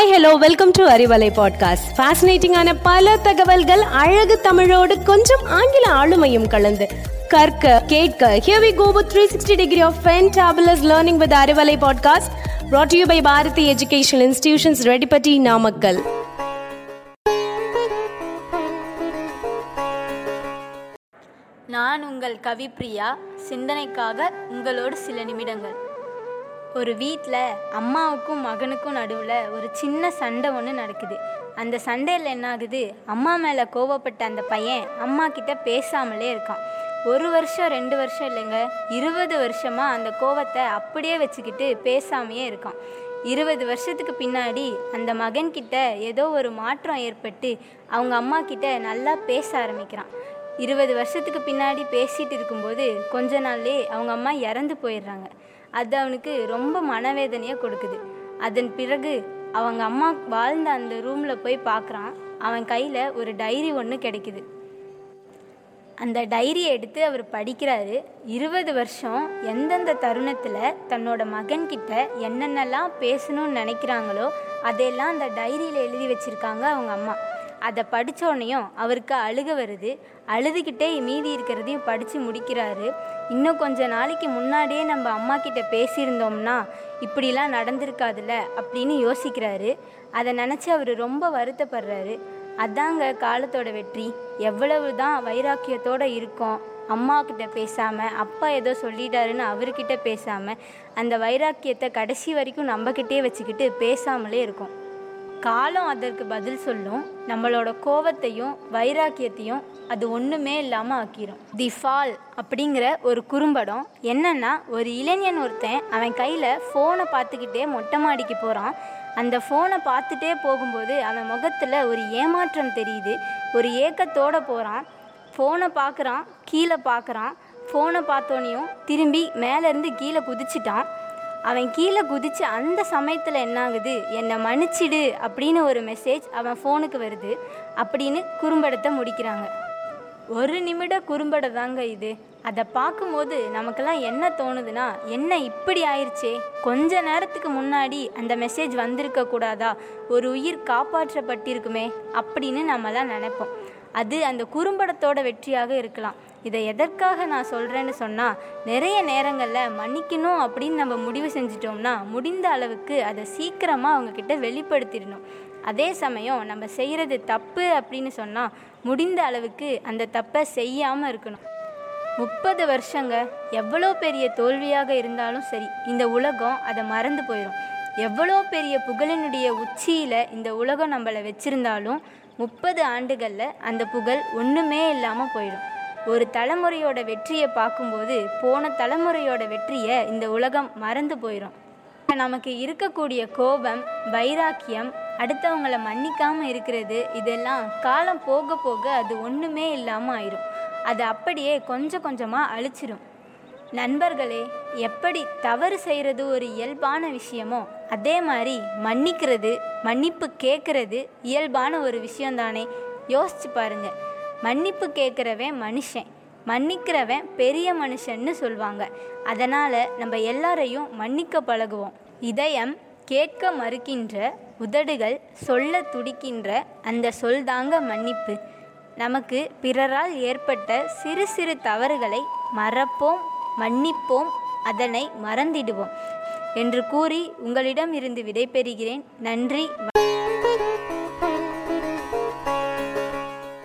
Hi hello welcome to Arivalai podcast ஃபேசினேட்டிங்கான பல தகவல்கள் அழகு தமிழோடு கொஞ்சம் ஆங்கில ஆளுமையும் கலந்து. கற்க கேட்க here we go with 360 degree of fantabulous learning with Arivalai podcast brought to you by Bharathi educational institutions Reddipatti Namakkal நான் உங்கள் கவிப்ரியா. சிந்தனைக்காக உங்களோடு சில நிமிடங்கள். ஒரு வீட்டில் அம்மாவுக்கும் மகனுக்கும் நடுவில் ஒரு சின்ன சண்டை ஒன்று நடக்குது. அந்த சண்டையில் என்ன ஆகுது அம்மா மேலே கோவப்பட்ட அந்த பையன் அம்மா கிட்ட பேசாமலே இருக்கான். ஒரு வருஷம் ரெண்டு வருஷம் இல்லைங்க இருபது வருஷமாக அந்த கோவத்தை அப்படியே வச்சுக்கிட்டு பேசாமையே இருக்கான். இருபது வருஷத்துக்கு பின்னாடி அந்த மகன்கிட்ட ஏதோ ஒரு மாற்றம் ஏற்பட்டு அவங்க அம்மா கிட்ட நல்லா பேச ஆரம்பிக்கிறான். இருபது வருஷத்துக்கு பின்னாடி பேசிட்டு இருக்கும்போது கொஞ்ச நாள்லே அவங்க அம்மா இறந்து போயிடுறாங்க. அது அவனுக்கு ரொம்ப மனவேதனையை கொடுக்குது. அதன் பிறகு அவங்க அம்மா வாழ்ந்த அந்த ரூமில் போய் பார்க்குறான் அவன் கையில் ஒரு டைரி ஒன்று கிடைக்குது. அந்த டைரியை எடுத்து அவர் படிக்கிறாரு. இருபது வருஷம் எந்தெந்த தருணத்தில் தன்னோட மகன்கிட்ட என்னென்னலாம் பேசணும்னு நினைக்கிறாங்களோ அதையெல்லாம் அந்த டைரியில் எழுதி வச்சுருக்காங்க அவங்க அம்மா. அதை படித்தோடனையும் அவருக்கு அழுக வருது. அழுதுகிட்டே மீதி இருக்கிறதையும் படித்து முடிக்கிறாரு. இன்னும் கொஞ்ச நாளைக்கு முன்னாடியே நம்ம அம்மா கிட்ட பேசியிருந்தோம்னா இப்படிலாம் நடந்திருக்காதுல்ல அப்படின்னு யோசிக்கிறாரு. அதை நினச்சி அவர் ரொம்ப வருத்தப்படுறாரு. அதாங்க காலத்தோட வெற்றி. எவ்வளவு தான் வைராக்கியத்தோட இருக்கோம். அம்மா கிட்ட பேசாமல் அப்பா ஏதோ சொல்லிட்டாருன்னு அவர்கிட்ட பேசாமல் அந்த வைராக்கியத்தை கடைசி வரைக்கும் நம்மக்கிட்டே வச்சுக்கிட்டு பேசாமலே இருக்கும். காலம் அதற்கு பதில் சொல்லும். நம்மளோட கோவத்தையும் வைராக்கியத்தையும் அது ஒன்றுமே இல்லாமல் ஆக்கிரும். தி ஃபால் அப்படிங்கிற ஒரு குறும்படம். என்னன்னா ஒரு இளைஞன் ஒருத்தன் அவன் கையில் ஃபோனை பார்த்துக்கிட்டே மொட்டை மாடிக்கு போகிறான் அந்த ஃபோனை பார்த்துட்டே போகும்போது அவன் முகத்தில் ஒரு ஏமாற்றம் தெரியுது. ஒரு ஏக்கத்தோடு போகிறான் ஃபோனை பார்க்குறான் கீழே பார்க்குறான். ஃபோனை பார்த்தோனையும் திரும்பி மேலேருந்து கீழே குதிச்சிட்டான். அவன் கீழே குதித்து அந்த சமயத்தில் என்னாகுது? என்னை மன்னிச்சிடு அப்படின்னு ஒரு மெசேஜ் அவன் ஃபோனுக்கு வருது. அப்படின்னு குறும்படத்தை முடிக்கிறாங்க. ஒரு நிமிட குறும்பட தாங்க இது. அதை பார்க்கும்போது நமக்கெல்லாம் என்ன தோணுதுன்னா என்ன இப்படி ஆயிடுச்சே கொஞ்ச நேரத்துக்கு முன்னாடி அந்த மெசேஜ் வந்திருக்க கூடாதா ஒரு உயிர் காப்பாற்றப்பட்டிருக்குமே அப்படின்னு நம்மலாம் நினைப்போம். அது அந்த குறும்படத்தோட வெற்றியாக இருக்கலாம். இதை எதற்காக நான் சொல்கிறேன்னு சொன்னால் நிறைய நேரங்களில் மன்னிக்கணும் அப்படின்னு நம்ம முடிவு செஞ்சிட்டோம்னா முடிந்த அளவுக்கு அதை சீக்கிரமாக அவங்கக்கிட்ட வெளிப்படுத்திடணும். அதே சமயம் நம்ம செய்கிறது தப்பு அப்படின்னு சொன்னால் முடிந்த அளவுக்கு அந்த தப்பை செய்யாமல் இருக்கணும். முப்பது வருஷங்க எவ்வளோ பெரிய தோல்வியாக இருந்தாலும் சரி இந்த உலகம் அதை மறந்து போயிடும் எவ்வளோ பெரிய புகழினுடைய உச்சியில் இந்த உலகம் நம்மளை வச்சிருந்தாலும் முப்பது ஆண்டுகளில் அந்த புகழ் ஒன்றுமே இல்லாமல் போயிடும். ஒரு தலைமுறையோட வெற்றியை பார்க்கும்போது போன தலைமுறையோட வெற்றியை இந்த உலகம் மறந்து போயிடும் நமக்கு இருக்கக்கூடிய கோபம் வைராக்கியம் அடுத்தவங்களை மன்னிக்காமல் இருக்கிறது இதெல்லாம் காலம் போக போக அது ஒன்றுமே இல்லாமல் ஆயிரும். அது அப்படியே கொஞ்சம் கொஞ்சமாக அழிச்சிரும். நண்பர்களே எப்படி தவறு செய்கிறது ஒரு இயல்பான விஷயமோ அதே மாதிரி மன்னிக்கிறது மன்னிப்பு கேட்குறது இயல்பான ஒரு விஷயந்தானே யோசிச்சு பாருங்க. மன்னிப்பு கேட்குறவன் மனுஷன் மன்னிக்கிறவன் பெரிய மனுஷன்னு சொல்லுவாங்க அதனால் நம்ம எல்லாரையும் மன்னிக்க பழகுவோம். இதயம் கேட்க மறுக்கின்ற உதடுகள் சொல்ல துடிக்கின்ற அந்த சொல்தாங்க மன்னிப்பு. நமக்கு பிறரால் ஏற்பட்ட சிறு சிறு தவறுகளை மறப்போம் மன்னிப்போம் அதனை மறந்திடுவோம் என்று கூறி உங்களிடம் இருந்து விடைபெறுகிறேன். நன்றி